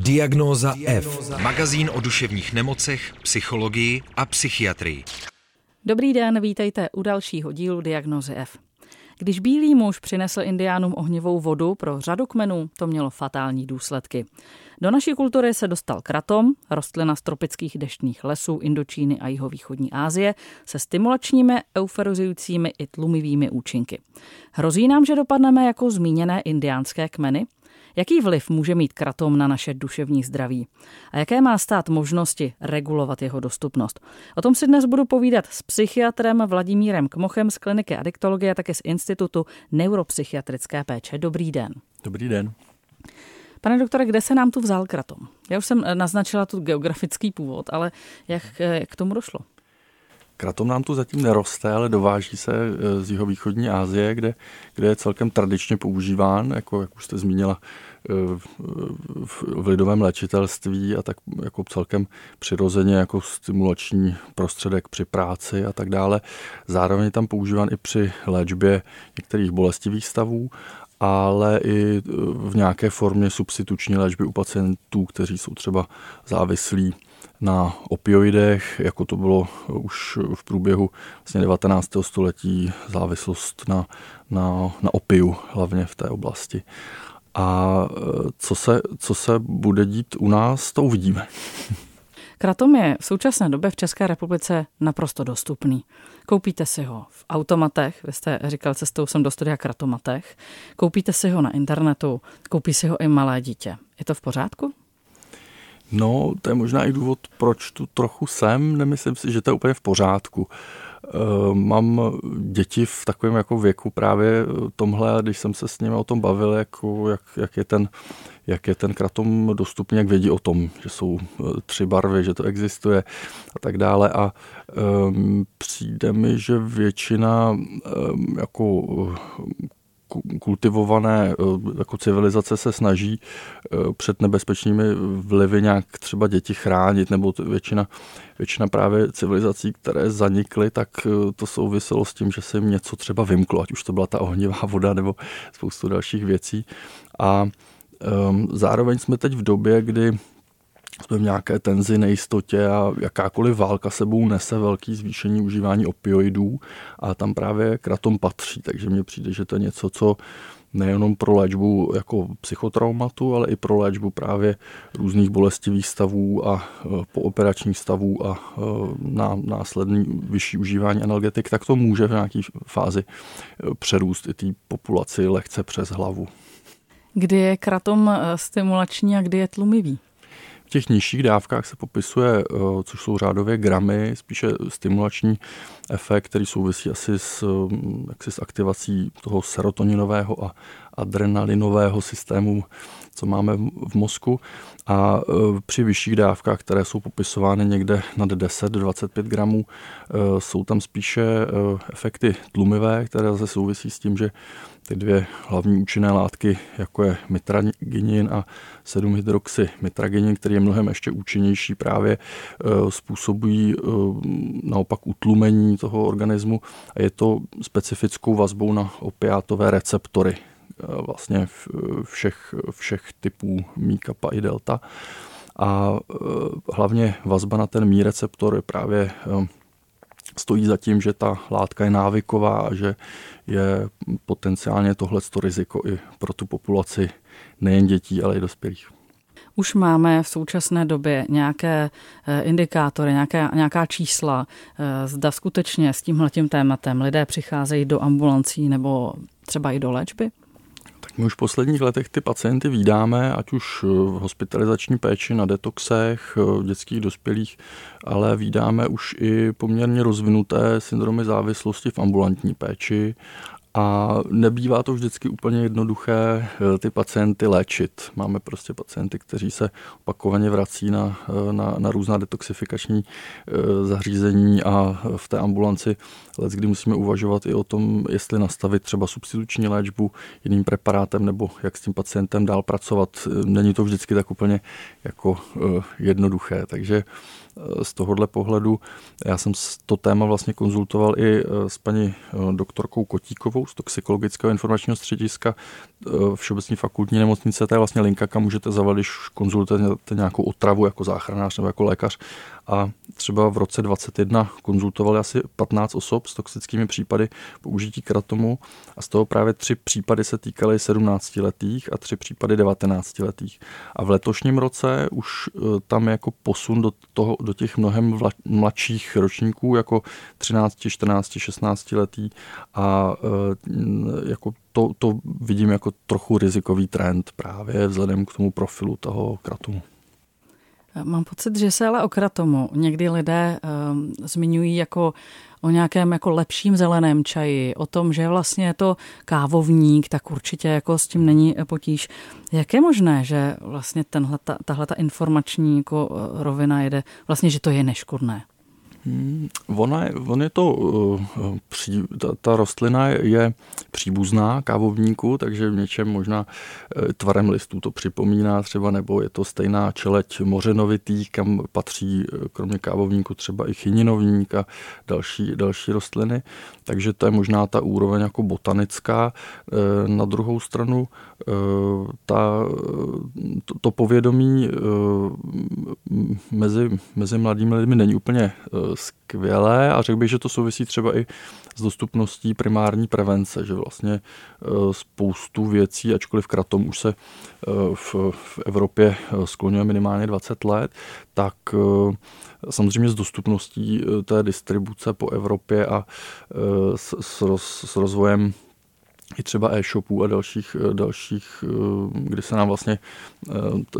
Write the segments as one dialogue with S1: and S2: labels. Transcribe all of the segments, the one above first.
S1: Diagnóza F.
S2: Magazín o duševních nemocech, psychologii a psychiatrii.
S3: Dobrý den, vítejte u dalšího dílu Diagnozy F. Když bílý muž přinesl indiánům ohnivou vodu pro řadu kmenů, to mělo fatální důsledky. Do naší kultury se dostal kratom, rostlina z tropických deštných lesů Indočíny a jihovýchodní Asie, se stimulačními, euforizujícími i tlumivými účinky. Hrozí nám, že dopadneme jako zmíněné indiánské kmeny? Jaký vliv může mít kratom na naše duševní zdraví? A jaké má stát možnosti regulovat jeho dostupnost? O tom si dnes budu povídat s psychiatrem Vladimírem Kmochem z kliniky adiktologie a také z Institutu neuropsychiatrické péče. Dobrý den.
S4: Dobrý den.
S3: Pane doktore, kde se nám tu vzal kratom? Já už jsem naznačila tu geografický původ, ale jak, jak k tomu došlo?
S4: Kratom nám tu zatím neroste, ale dováží se e, z jihovýchodní Asie, kde, kde je celkem tradičně používán, jako jak už jste zmínila, e, v lidovém léčitelství a tak jako celkem přirozeně jako stimulační prostředek při práci a tak dále. Zároveň je tam používán i při léčbě některých bolestivých stavů ale i v nějaké formě substituční léčby u pacientů, kteří jsou třeba závislí na opioidech, jako to bylo už v průběhu vlastně 19. století, závislost na, na, na opiu, hlavně v té oblasti. A e, co se, co se bude dít u nás, to uvidíme.
S3: Kratom je v současné době v České republice naprosto dostupný. Koupíte si ho v automatech, vy jste říkal cestou jsem do studia kratomatech, koupíte si ho na internetu, koupí si ho i malé dítě. Je to v pořádku?
S4: No, to je možná i důvod, proč tu trochu jsem. Nemyslím si, že to je úplně v pořádku. Eh, mám děti v takovém jako věku právě tomhle když jsem se s nimi o tom bavil, jako jak, jak, je ten, jak je ten kratom dostupný, jak vědí o tom, že jsou eh, tři barvy, že to existuje a tak dále a um, přijde mi, že většina um, jako kultivované eh, jako civilizace se snaží eh, před nebezpečnými vlivy nějak třeba děti chránit, nebo většina, většina právě civilizací, které zanikly, tak eh, to souviselo s tím, že se jim něco třeba vymklo, ať už to byla ta ohnivá voda nebo spoustu dalších věcí. A um, zároveň jsme teď v době, kdy jsme v nějaké tenzi, nejistotě a jakákoliv válka sebou nese velký zvýšení užívání opioidů a tam právě kratom patří, takže mně přijde, že to je něco, co nejenom pro léčbu jako psychotraumatu, ale i pro léčbu právě různých bolestivých stavů a e, pooperačních stavů a e, na následný vyšší užívání analgetik, tak to může v nějaké fázi e, přerůst i té populaci lehce přes hlavu.
S3: Kdy je kratom stimulační a kdy je tlumivý?
S4: V těch nižších dávkách se popisuje, eh, což jsou řádově gramy, spíše stimulační efekt, který souvisí asi s, mm, jaksi s aktivací toho serotoninového a adrenalinového systému, co máme v mozku. A eh, při vyšších dávkách, které jsou popisovány někde nad 10-25 gramů, eh, jsou tam spíše efekty tlumivé, které zase souvisí s tím, že ty dvě hlavní účinné látky, jako je mitraginin a 7 mitraginin, který je mnohem ještě účinnější, právě e, způsobují e, naopak utlumení toho organismu a je to specifickou vazbou na opiátové receptory e, vlastně všech, všech typů mí, kappa i delta. A hlavně vazba na ten mí receptor je právě stojí za tím, že ta látka je návyková a že je potenciálně tohle riziko i pro tu populaci nejen dětí, ale i dospělých.
S3: Už máme v současné době nějaké eh, indikátory, nějaké, nějaká čísla, eh, zda skutečně s tímhletím tématem lidé přicházejí do ambulancí nebo třeba i do léčby?
S4: My už v posledních letech ty pacienty vydáme, ať už v hospitalizační péči na detoxech, v dětských dospělých, ale vydáme už i poměrně rozvinuté syndromy závislosti v ambulantní péči a nebývá to vždycky úplně jednoduché eh, ty pacienty léčit. Máme prostě pacienty, kteří se opakovaně vrací na, eh, na, na různá detoxifikační eh, zařízení a v té ambulanci let, kdy musíme uvažovat i o tom, jestli nastavit třeba substituční léčbu jiným preparátem nebo jak s tím pacientem dál pracovat. Není to vždycky tak úplně jako jednoduché, takže z tohohle pohledu. Já jsem to téma vlastně konzultoval i s paní doktorkou Kotíkovou z Toxikologického informačního střediska, Všeobecní fakultní nemocnice, to je vlastně linka, kam můžete zavolat, když konzultujete nějakou otravu jako záchranář nebo jako lékař. A třeba v roce 2021 konzultovali asi 15 osob s toxickými případy použití kratomu a z toho právě tři případy se týkaly 17-letých a tři případy 19-letých. A v letošním roce už e, tam je jako posun do, toho, do těch mnohem mladších ročníků, jako 13, 14, 16 letý a e, jako to, to vidím jako trochu rizikový trend právě vzhledem k tomu profilu toho kratomu.
S3: Mám pocit, že se ale o kratomu někdy lidé um, zmiňují jako o nějakém jako lepším zeleném čaji, o tom, že vlastně je to kávovník, tak určitě jako s tím není potíž. Jak je možné, že vlastně tenhle, tahle ta informační jako eh, rovina jede, vlastně, že to je neškodné?
S4: Hmm, ona on je to, uh, pří, ta, ta rostlina je příbuzná kávovníku, takže v něčem možná uh, tvarem listů to připomíná třeba, nebo je to stejná čeleť mořenovitý, kam patří uh, kromě kávovníku třeba i chyninovník a další, další rostliny, takže to je možná ta úroveň jako botanická. Na druhou stranu ta, to, to povědomí mezi, mezi mladými lidmi není úplně skvělé a řekl bych, že to souvisí třeba i s dostupností primární prevence, že vlastně e, spoustu věcí, ačkoliv kratom už se e, v, Evropě e, skloňuje minimálně 20 let, tak samozřejmě s dostupností té distribuce po Evropě a s rozvojem i třeba e-shopů a dalších, dalších, kdy se nám vlastně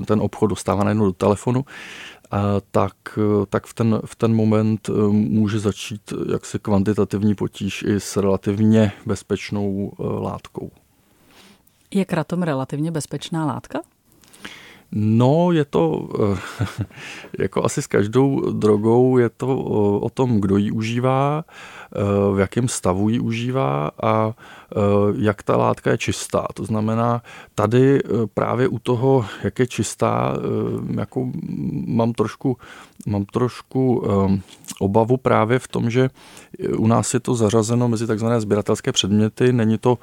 S4: ten obchod dostává najednou do telefonu, tak, tak v, ten, v ten moment může začít jaksi kvantitativní potíž i s relativně bezpečnou látkou.
S3: Je kratom relativně bezpečná látka?
S4: No, je to jako asi s každou drogou, je to o tom, kdo ji užívá, v jakém stavu ji užívá a jak ta látka je čistá. To znamená, tady právě u toho, jak je čistá, jako mám trošku, mám trošku obavu právě v tom, že u nás je to zařazeno mezi takzvané sběratelské předměty, není to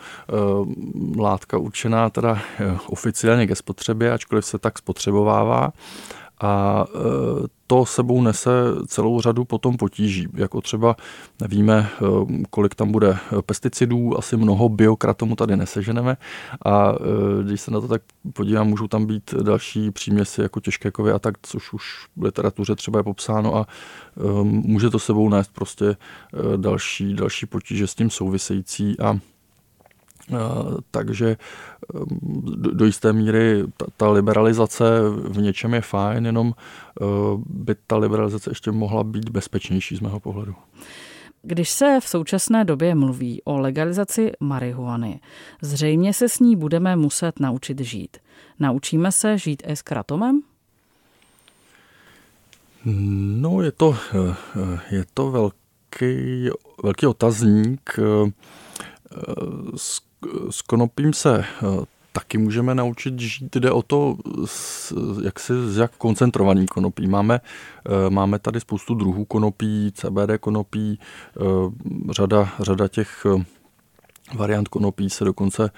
S4: látka určená teda oficiálně ke spotřebě, ačkoliv se tak spotřebovává a to sebou nese celou řadu potom potíží, jako třeba nevíme, e, kolik tam bude pesticidů, asi mnoho biokratomu tady neseženeme. A e, když se na to tak podívám, můžou tam být další příměsi jako těžké kovy a tak, což už v literatuře třeba je popsáno a může to sebou nést prostě další, další potíže s tím související a takže do jisté míry ta, ta liberalizace v něčem je fajn, jenom e, by ta liberalizace ještě mohla být bezpečnější z mého pohledu.
S3: Když se v současné době mluví o legalizaci marihuany, zřejmě se s ní budeme muset naučit žít. Naučíme se žít i s kratomem?
S4: No, je to, e, je to velký, velký otazník. S s konopím se eh, taky můžeme naučit žít. Jde o to, jak se, jak koncentrovaný konopí. Máme, eh, máme tady spoustu druhů konopí, CBD konopí, eh, řada, řada těch variant konopí se dokonce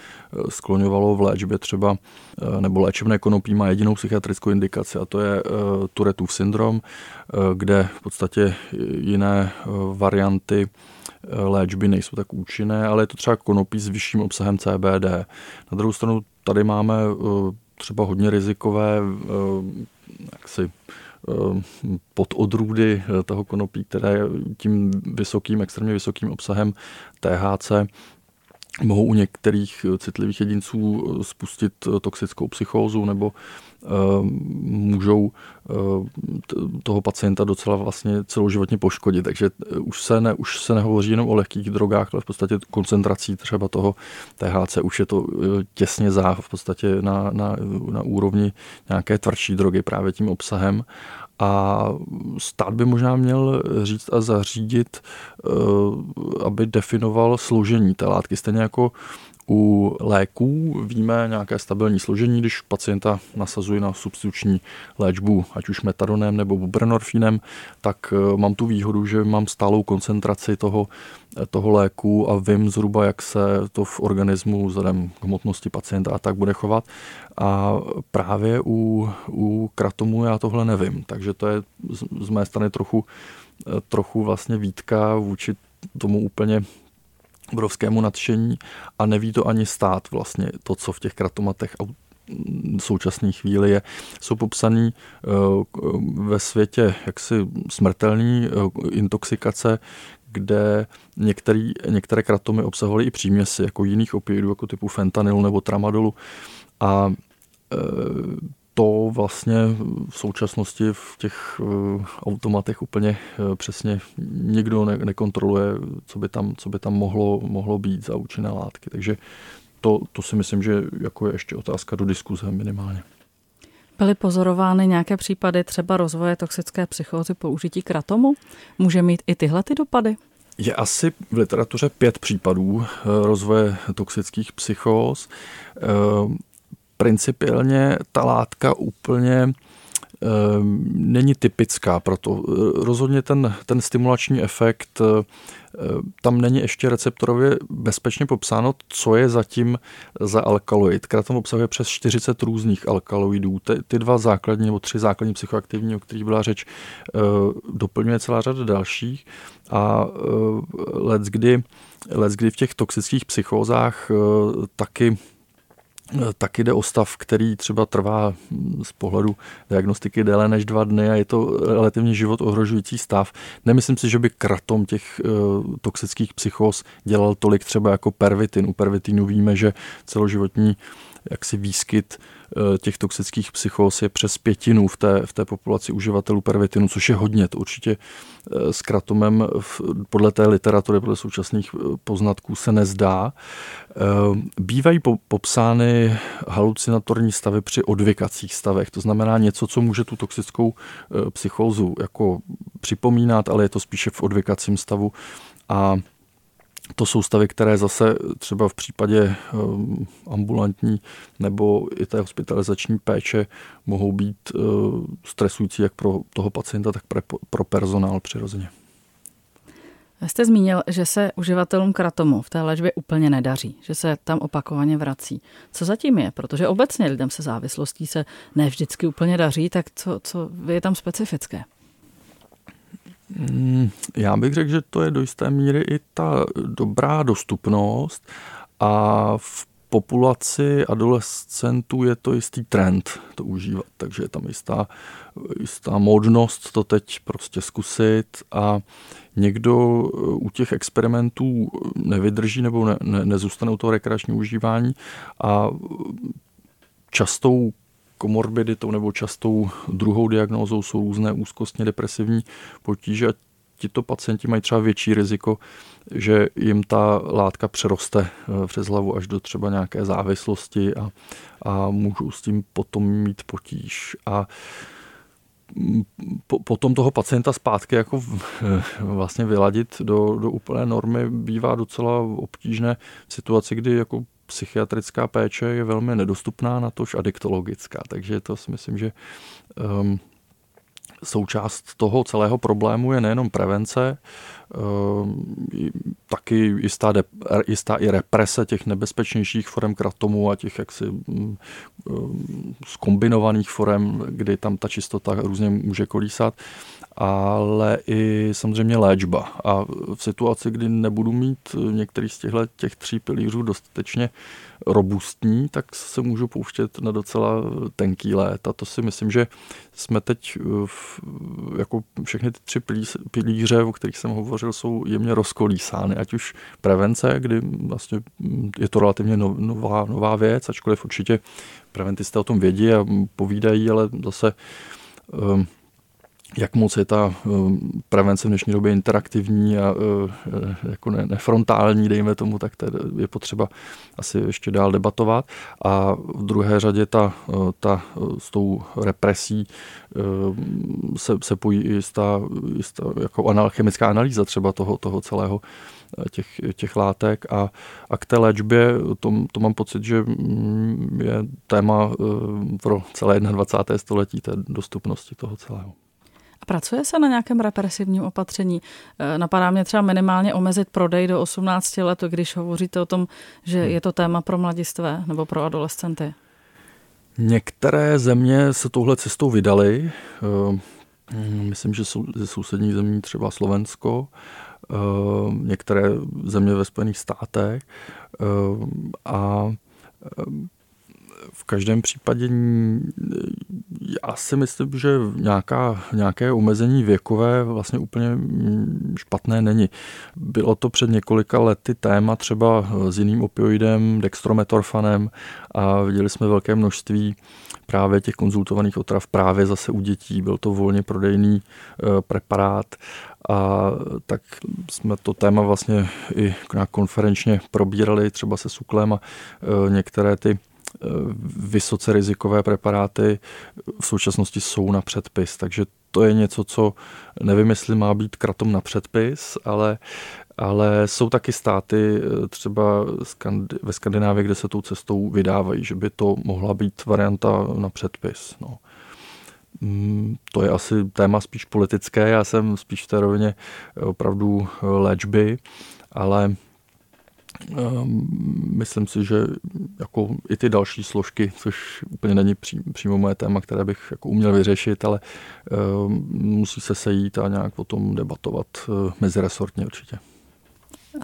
S4: skloňovalo v léčbě třeba, nebo léčebné konopí má jedinou psychiatrickou indikaci a to je Turetův syndrom, kde v podstatě jiné varianty léčby nejsou tak účinné, ale je to třeba konopí s vyšším obsahem CBD. Na druhou stranu tady máme eh, třeba hodně rizikové eh, jaksi, eh, pod odrůdy toho konopí, které tím vysokým, extrémně vysokým obsahem THC mohou u některých citlivých jedinců spustit toxickou psychózu nebo můžou toho pacienta docela vlastně celoživotně poškodit. Takže už se, ne, už se nehovoří jenom o lehkých drogách, ale v podstatě koncentrací třeba toho THC už je to těsně za v podstatě na, na, na úrovni nějaké tvrdší drogy právě tím obsahem a stát by možná měl říct a zařídit, aby definoval složení té látky. Stejně jako U léků víme nějaké stabilní složení, když pacienta nasazuji na substituční léčbu, ať už metadonem nebo buprenorfinem, tak eh, mám tu výhodu, že mám stálou koncentraci toho, eh, toho léku a vím zhruba, jak se to v organismu vzhledem k hmotnosti pacienta a tak bude chovat. A právě u, u kratomu já tohle nevím, takže to je z, z mé strany trochu, eh, trochu vlastně výtka vůči tomu úplně obrovskému nadšení a neví to ani stát vlastně to, co v těch kratomatech současné chvíli je. Jsou popsaný eh, ve světě jaksi smrtelný eh, intoxikace, kde některý, některé kratomy obsahovaly i příměsi, jako jiných opioidů, jako typu fentanylu nebo tramadolu. A eh, to vlastně v současnosti v těch eh, automatech úplně eh, přesně nikdo ne- nekontroluje, co by tam, co by tam mohlo, mohlo být za účinné látky. Takže to, to si myslím, že jako je ještě otázka do diskuze minimálně.
S3: Byly pozorovány nějaké případy třeba rozvoje toxické psychózy po užití kratomu? Může mít i tyhle ty dopady?
S4: Je asi v literatuře pět případů eh, rozvoje toxických psychóz principiálně ta látka úplně ehm, není typická proto. Rozhodně ten, ten stimulační efekt eh, tam není ještě receptorově bezpečně popsáno, co je zatím za alkaloid. Kratom obsahuje přes 40 různých alkaloidů. Ty, ty dva základní nebo tři základní psychoaktivní, o kterých byla řeč, eh, doplňuje celá řada dalších a eh, let kdy, let kdy v těch toxických psychózách taky tak jde o stav, který třeba trvá z pohledu diagnostiky déle než dva dny a je to relativně život ohrožující stav. Nemyslím si, že by kratom těch uh, toxických psychos dělal tolik třeba jako pervitin. U pervitinu víme, že celoživotní jaksi výskyt Eh, těch toxických psychóz je přes pětinu v té, v té populaci uživatelů pervitinu, což je hodně. To určitě eh, s kratomem podle té literatury, podle současných eh, poznatků se nezdá. Bývají popsány halucinatorní stavy při odvykacích stavech, to znamená něco, co může tu toxickou psychózu jako připomínat, ale je to spíše v odvykacím stavu a to jsou stavy, které zase třeba v případě um, ambulantní nebo i té hospitalizační péče mohou být uh, stresující jak pro toho pacienta, tak pro, personál přirozeně.
S3: Jste zmínil, že se uživatelům kratomu v té léčbě úplně nedaří, že se tam opakovaně vrací. Co zatím je? Protože obecně lidem se závislostí se ne vždycky úplně daří, tak co, co je tam specifické?
S4: Hmm, já bych řekl, že to je do jisté míry i ta dobrá dostupnost a v populaci adolescentů je to jistý trend to užívat, takže je tam jistá, jistá možnost to teď prostě zkusit a někdo u těch experimentů nevydrží nebo ne, ne, nezůstane u toho rekreačního užívání a častou komorbiditou nebo častou druhou diagnózou jsou různé úzkostně depresivní potíže a tito pacienti mají třeba větší riziko, že jim ta látka přeroste eh, přes hlavu až do třeba nějaké závislosti a, a můžou s tím potom mít potíž. A mm, po, potom toho pacienta zpátky jako eh, vlastně vyladit do, do úplné normy bývá docela obtížné v situaci, kdy jako psychiatrická péče je velmi nedostupná, na tož adiktologická. Takže to si myslím, že um, součást toho celého problému je nejenom prevence, um, taky jistá, de, jistá i represe těch nebezpečnějších forem kratomu a těch jaksi um, skombinovaných forem, kdy tam ta čistota různě může kolísat ale i samozřejmě léčba. A v situaci, kdy nebudu mít některý z těchto těch tří pilířů dostatečně robustní, tak se můžu pouštět na docela tenký lét. A to si myslím, že jsme teď v, jako všechny ty tři pilíře, o kterých jsem hovořil, jsou jemně rozkolísány. Ať už prevence, kdy vlastně je to relativně no, nová, nová věc, ačkoliv určitě preventisté o tom vědí a povídají, ale zase um, jak moc je ta eh, prevence v dnešní době interaktivní a eh, jako ne, nefrontální, dejme tomu, tak je potřeba asi ještě dál debatovat. A v druhé řadě ta, eh, ta s tou represí se, se pojí jistá, jistá jako chemická analýza třeba toho, toho celého těch, těch látek a, a k té léčbě to, to mám pocit, že mm, je téma pro celé 21. století té dostupnosti toho celého.
S3: Pracuje se na nějakém represivním opatření? Eh, napadá mě třeba minimálně omezit prodej do 18 let, když hovoříte o tom, že hmm. je to téma pro mladistvé nebo pro adolescenty.
S4: Některé země se touhle cestou vydaly. Eh, myslím, že jsou ze sousedních zemí třeba Slovensko, eh, některé země ve Spojených státech a v každém případě já si myslím, že nějaká, nějaké omezení věkové vlastně úplně špatné není. Bylo to před několika lety téma třeba s jiným opioidem, dextrometorfanem a viděli jsme velké množství právě těch konzultovaných otrav právě zase u dětí. Byl to volně prodejný e, preparát a tak jsme to téma vlastně i konferenčně probírali třeba se Suklem a e, některé ty vysoce rizikové preparáty v současnosti jsou na předpis, takže to je něco, co nevím, jestli má být kratom na předpis, ale, ale jsou taky státy třeba ve Skandinávii, kde se tou cestou vydávají, že by to mohla být varianta na předpis. No. Mm, to je asi téma spíš politické, já jsem spíš v té rovině opravdu léčby, ale myslím si, že jako i ty další složky, což úplně není přímo moje téma, které bych jako uměl vyřešit, ale ehm, musí se sejít a nějak o tom debatovat eh, meziresortně určitě.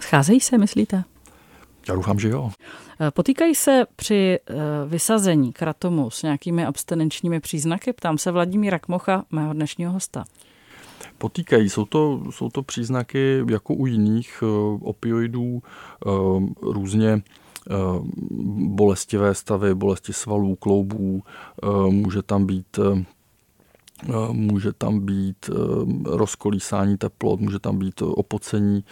S3: Scházejí se, myslíte?
S4: Já doufám, že jo.
S3: Eh, potýkají se při eh, vysazení kratomu s nějakými abstinenčními příznaky? Ptám se Vladimíra Kmocha, mého dnešního hosta
S4: potýkají. Jsou to, jsou to příznaky jako u jiných eh, opioidů, eh, různě eh, bolestivé stavy, bolesti svalů, kloubů, může tam být může tam být rozkolísání teplot, může tam být opocení.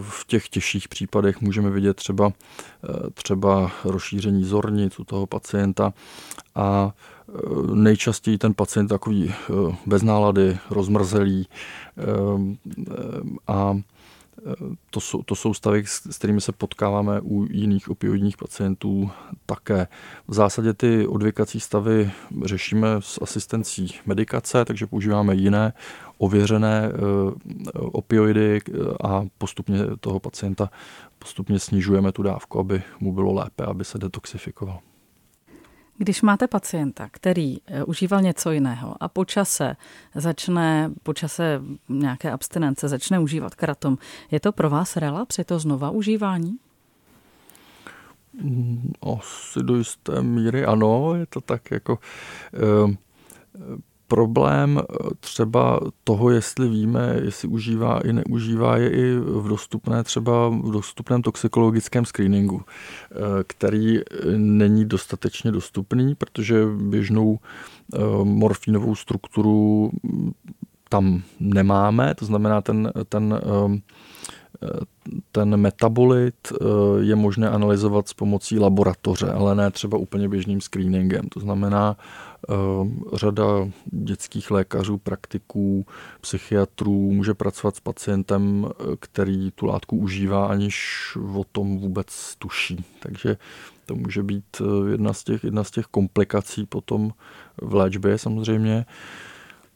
S4: V těch těžších případech můžeme vidět třeba, třeba rozšíření zornic u toho pacienta a nejčastěji ten pacient takový eh, bez nálady, rozmrzelý eh, a eh, to jsou, to jsou stavy, s kterými se potkáváme u jiných opioidních pacientů také. V zásadě ty odvykací stavy řešíme s asistencí medikace, takže používáme jiné ověřené opioidy a postupně toho pacienta postupně snižujeme tu dávku, aby mu bylo lépe, aby se detoxifikoval.
S3: Když máte pacienta, který eh, užíval něco jiného a po čase začne, po čase nějaké abstinence začne užívat kratom, je to pro vás relaps? Je to znova užívání?
S4: Mm, asi do jisté míry ano, je to tak jako eh, problém eh, třeba toho, jestli víme, jestli užívá i neužívá, je i v dostupné třeba v dostupném toxikologickém screeningu, eh, který není dostatečně dostupný, protože běžnou eh, morfínovou strukturu mm, tam nemáme, to znamená ten, ten ten metabolit je možné analyzovat s pomocí laboratoře, ale ne třeba úplně běžným screeningem. To znamená, Ehm, řada dětských lékařů, praktiků, psychiatrů může pracovat s pacientem, který tu látku užívá, aniž o tom vůbec tuší. Takže to může být eh, jedna z těch, jedna z těch komplikací potom v léčbě samozřejmě.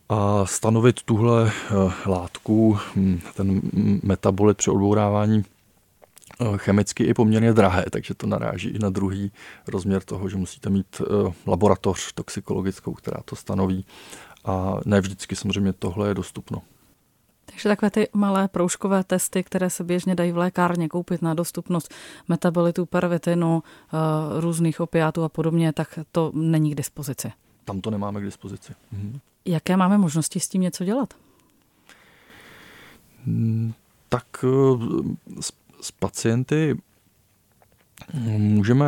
S4: A stanovit tuhle eh, látku, hm, ten metabolit při odbourávání Eh, chemicky i poměrně drahé, takže to naráží i na druhý rozměr toho, že musíte mít eh, laboratoř toxikologickou, která to stanoví a ne vždycky samozřejmě tohle je dostupno.
S3: Takže takové ty malé proužkové testy, které se běžně dají v lékárně koupit na dostupnost metabolitu, pervitinu, různých opiátů a podobně, tak to není k dispozici.
S4: Tam to nemáme k dispozici. Mhm.
S3: Jaké máme možnosti s tím něco dělat?
S4: Hmm, tak s pacienty Můžeme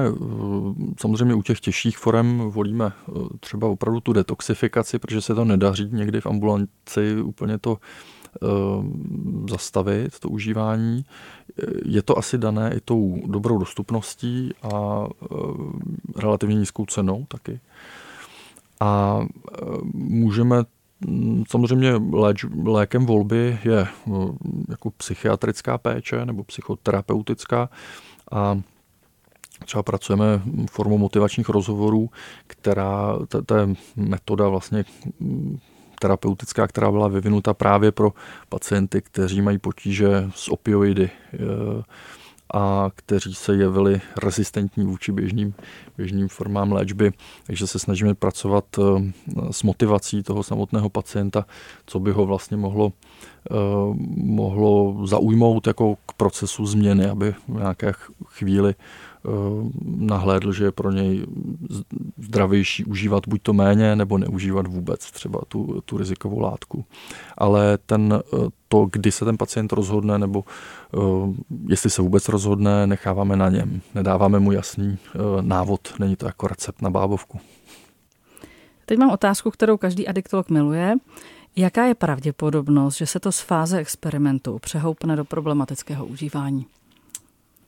S4: samozřejmě u těch těžších forem volíme třeba opravdu tu detoxifikaci, protože se to nedaří někdy v ambulanci úplně to zastavit, to užívání. Je to asi dané i tou dobrou dostupností a relativně nízkou cenou taky. A můžeme Samozřejmě léč, lékem volby je jako psychiatrická péče nebo psychoterapeutická a třeba pracujeme formou motivačních rozhovorů, která, to je metoda vlastně terapeutická, která byla vyvinuta právě pro pacienty, kteří mají potíže s opioidy a kteří se jevili rezistentní vůči běžným, běžným formám léčby. Takže se snažíme pracovat eh, s motivací toho samotného pacienta, co by ho vlastně mohlo, eh, mohlo zaujmout jako k procesu změny, aby v nějaké chvíli Eh, nahlédl, že je pro něj zdravější užívat buď to méně, nebo neužívat vůbec třeba tu, tu rizikovou látku. Ale ten, to, kdy se ten pacient rozhodne, nebo uh, jestli se vůbec rozhodne, necháváme na něm. Nedáváme mu jasný uh, návod, není to jako recept na bábovku.
S3: Teď mám otázku, kterou každý adiktolog miluje. Jaká je pravděpodobnost, že se to z fáze experimentu přehoupne do problematického užívání?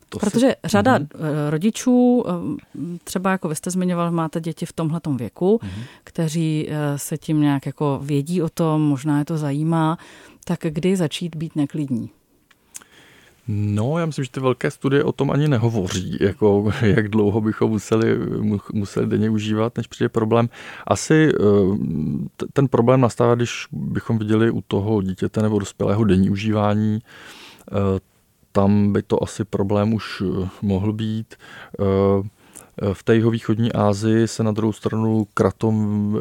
S3: To Protože si... řada mm-hmm. rodičů, eh, třeba jako vy jste zmiňoval, máte děti v tomhle věku, mm-hmm. kteří eh, se tím nějak jako vědí o tom, možná je to zajímá, tak kdy začít být neklidní?
S4: No, já myslím, že ty velké studie o tom ani nehovoří, jako jak dlouho bychom museli, museli denně užívat, než přijde problém. Asi ten problém nastává, když bychom viděli u toho dítěte nebo dospělého denní užívání tam by to asi problém už eh, mohl být. Eh, v té východní Asii se na druhou stranu kratom,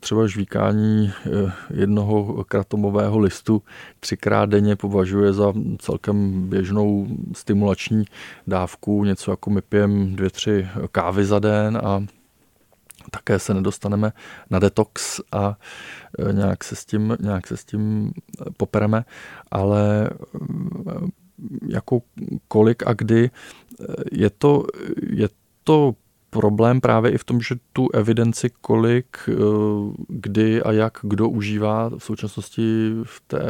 S4: třeba žvíkání eh, jednoho kratomového listu třikrát denně považuje za celkem běžnou stimulační dávku, něco jako my pijeme dvě, tři kávy za den a také se nedostaneme na detox a nějak se s tím, nějak se s tím popereme, ale jako kolik a kdy. Je to, je to problém právě i v tom, že tu evidenci, kolik, eh, kdy a jak kdo užívá, v současnosti v té,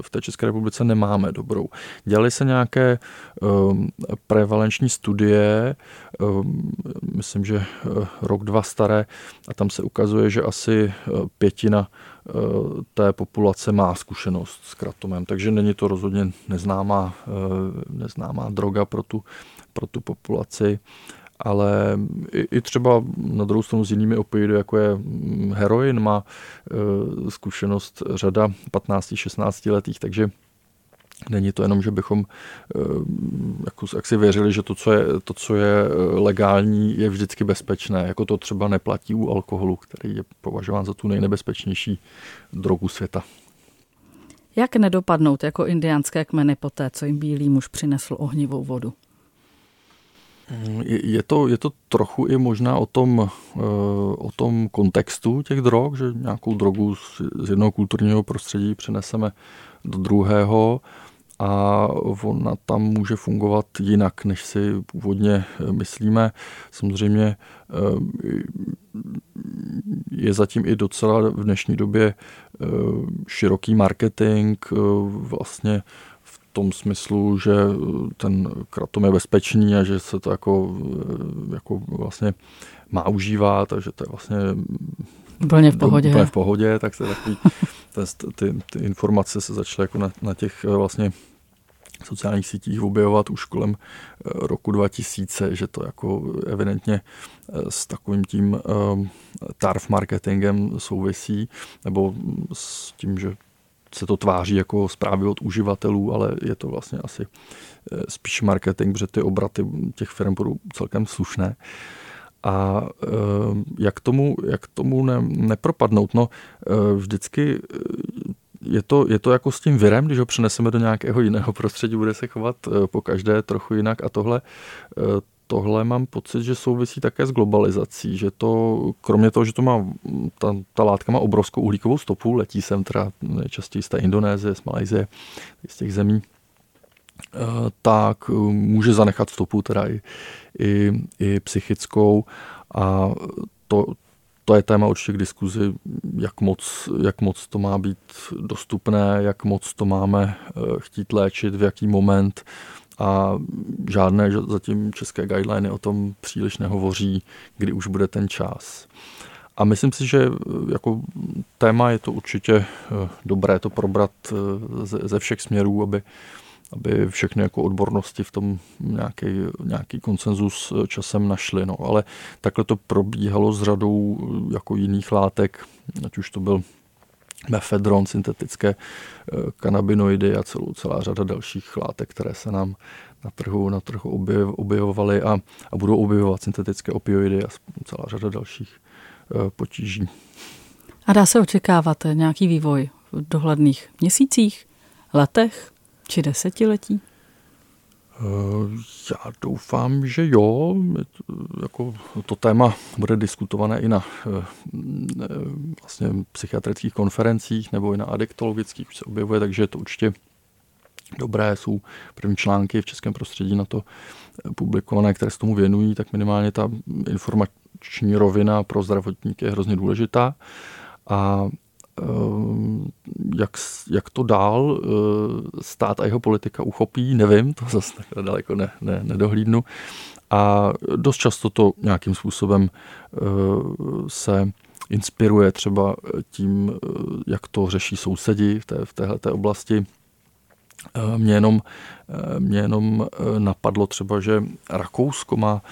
S4: v té České republice nemáme dobrou. Dělali se nějaké um, prevalenční studie, um, myslím, že rok, dva staré, a tam se ukazuje, že asi pětina té populace má zkušenost s kratomem, takže není to rozhodně neznámá, neznámá droga pro tu, pro tu populaci ale i, i třeba na druhou stranu s jinými opioidy, jako je heroin, má e, zkušenost řada 15-16 letých, takže Není to jenom, že bychom e, jako, jak si věřili, že to co, je, to, co je legální, je vždycky bezpečné. Jako to třeba neplatí u alkoholu, který je považován za tu nejnebezpečnější drogu světa.
S3: Jak nedopadnout jako indiánské kmeny po té, co jim bílý muž přinesl ohnivou vodu?
S4: Je to, je to trochu i možná o tom, eh, o tom kontextu těch drog, že nějakou drogu z jednoho kulturního prostředí přeneseme do druhého a ona tam může fungovat jinak, než si původně eh, myslíme. Samozřejmě eh, je zatím i docela v dnešní době široký marketing, vlastně tom smyslu, že ten kratom je bezpečný a že se to jako, jako vlastně má užívat takže to je vlastně
S3: úplně v pohodě.
S4: Úplně v pohodě, tak se takový, ty, ty informace se začaly jako na, na těch vlastně sociálních sítích objevovat už kolem eh, roku 2000, že to jako evidentně eh, s takovým tím tarf marketingem souvisí, nebo s tím, že se to tváří jako zprávy od uživatelů, ale je to vlastně asi eh, spíš marketing, protože ty obraty těch firm budou celkem slušné. A eh, jak tomu, jak tomu ne, nepropadnout? No, eh, vždycky je to, je to jako s tím virem, když ho přeneseme do nějakého jiného prostředí, bude se chovat po každé trochu jinak a tohle tohle mám pocit, že souvisí také s globalizací, že to, kromě toho, že to má, ta, ta látka má obrovskou uhlíkovou stopu, letí sem teda nejčastěji z té Indonésie, z Malajzie, z těch zemí, tak může zanechat stopu teda i, i, i psychickou a to, to je téma určitě k diskuzi, jak moc, jak moc to má být dostupné, jak moc to máme chtít léčit, v jaký moment a žádné zatím české guideliny o tom příliš nehovoří, kdy už bude ten čas. A myslím si, že jako téma je to určitě eh, dobré to probrat eh, ze všech směrů, aby, aby všechny jako odbornosti v tom nějaký, nějaký konsenzus eh, časem našli. No. Ale takhle to probíhalo s řadou jako jiných látek, ať už to byl mefedron, syntetické kanabinoidy a celou, celá řada dalších látek, které se nám na trhu, na trhu objev, objevovaly a, a budou objevovat syntetické opioidy a celá řada dalších uh, potíží.
S3: A dá se očekávat nějaký vývoj v dohledných měsících, letech či desetiletí?
S4: Já doufám, že jo. Jako to téma bude diskutované i na uh, vlastně psychiatrických konferencích nebo i na adiktologických, už se objevuje, takže je to určitě dobré, jsou první články v českém prostředí na to publikované, které se tomu věnují, tak minimálně ta informační rovina pro zdravotníky je hrozně důležitá. A eh, jak, jak to dál eh, stát a jeho politika uchopí, nevím, to zase takhle daleko ne, ne, nedohlídnu. A dost často to nějakým způsobem eh, se inspiruje třeba tím, jak to řeší sousedi v, té, v této oblasti Eh, mě jenom, eh, mě jenom eh, napadlo třeba, že Rakousko má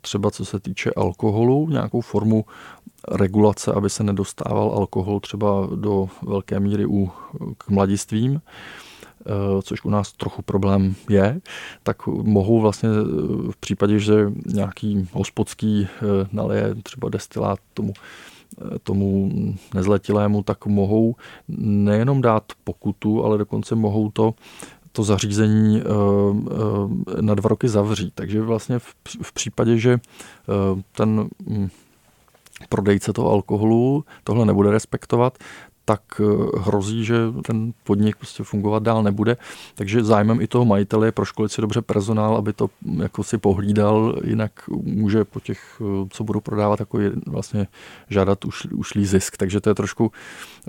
S4: třeba co se týče alkoholu nějakou formu regulace, aby se nedostával alkohol třeba do velké míry u, k mladistvím, což u nás trochu problém je, tak mohou vlastně v případě, že nějaký hospodský naleje třeba destilát tomu tomu nezletilému, tak mohou nejenom dát pokutu, ale dokonce mohou to to zařízení eh, eh, na dva roky zavřít. Takže vlastně v případě, že eh, ten hm, prodejce toho alkoholu tohle nebude respektovat, tak eh, hrozí, že ten podnik prostě fungovat dál nebude. Takže zájmem i toho majitele je proškolit si dobře personál, aby to hm, jako si pohlídal, jinak může po těch, eh, co budou prodávat, jako je, vlastně žádat už, ušlý zisk. Takže to je trošku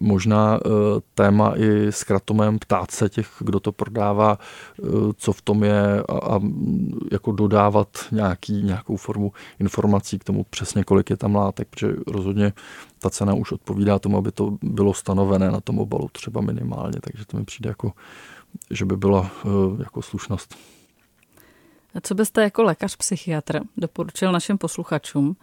S4: možná uh, téma i s kratomem ptát se těch, kdo to prodává, co v tom je a, a jako dodávat nějaký, nějakou formu informací k tomu přesně, kolik je tam látek, protože rozhodně ta cena už odpovídá tomu, aby to bylo stanovené na tom obalu třeba minimálně, takže to mi přijde jako, že by byla uh, jako slušnost.
S3: A co byste jako lékař psychiatr doporučil našim posluchačům, uh,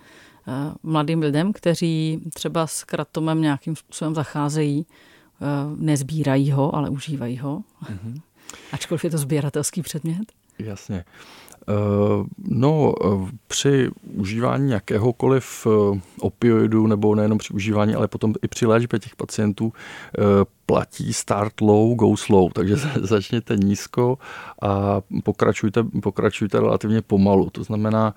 S3: mladým lidem, kteří třeba s kratomem nějakým způsobem zacházejí, uh, nezbírají ho, ale užívají ho, mm-hmm. ačkoliv je to sběratelský předmět?
S4: Jasně. Eh, no, eh, při užívání jakéhokoliv eh, opioidu, nebo nejenom při užívání, ale potom i při léčbě těch pacientů platí start low, go slow, takže začněte nízko a pokračujte, pokračujte relativně pomalu. To znamená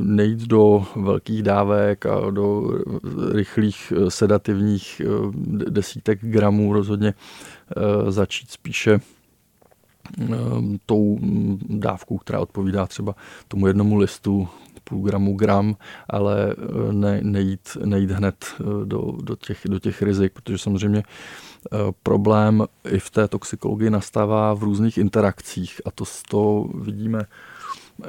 S4: nejít do velkých dávek a do rychlých sedativních desítek gramů rozhodně začít spíše tou dávkou, která odpovídá třeba tomu jednomu listu půl gramu gram, ale eh, ne, nejít, nejít hned eh, do, do, těch, do těch rizik, protože samozřejmě eh, problém i v té toxikologii nastává v různých interakcích a to, to vidíme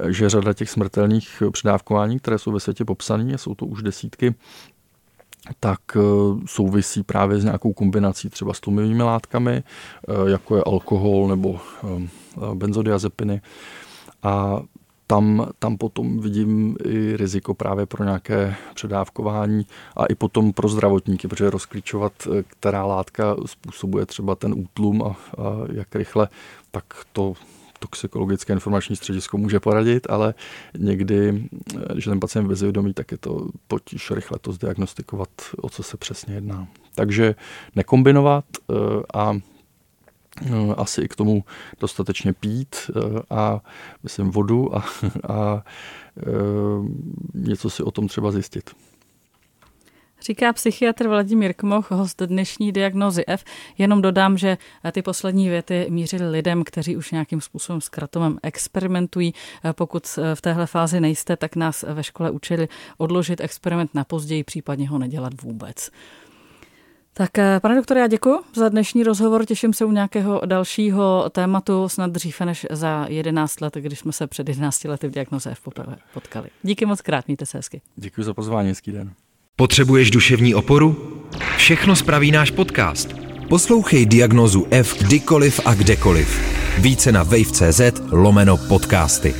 S4: že řada těch smrtelných předávkování, které jsou ve světě popsané, jsou to už desítky, tak eh, souvisí právě s nějakou kombinací třeba s tlumivými látkami, eh, jako je alkohol nebo eh, benzodiazepiny. A tam, tam potom vidím i riziko právě pro nějaké předávkování a i potom pro zdravotníky, protože rozklíčovat, která látka způsobuje třeba ten útlum a, a jak rychle, tak to toxikologické informační středisko může poradit, ale někdy, když ten pacient bezvědomí, tak je to potíž rychle to zdiagnostikovat, o co se přesně jedná. Takže nekombinovat eh, a eh, asi i k tomu dostatečně pít eh, a myslím vodu a, a něco si o tom třeba zjistit.
S3: Říká psychiatr Vladimír Kmoch, host dnešní diagnozy F. Jenom dodám, že ty poslední věty mířily lidem, kteří už nějakým způsobem s kratomem experimentují. Pokud v téhle fázi nejste, tak nás ve škole učili odložit experiment na později, případně ho nedělat vůbec. Tak, pane doktore, já děkuji za dnešní rozhovor. Těším se u nějakého dalšího tématu, snad dříve než za 11 let, když jsme se před 11 lety v diagnoze F poprvé potkali. Díky moc krát, mějte se hezky.
S4: Děkuji za pozvání, hezký den.
S2: Potřebuješ duševní oporu? Všechno spraví náš podcast. Poslouchej diagnozu F kdykoliv a kdekoliv. Více na wave.cz lomeno podcasty.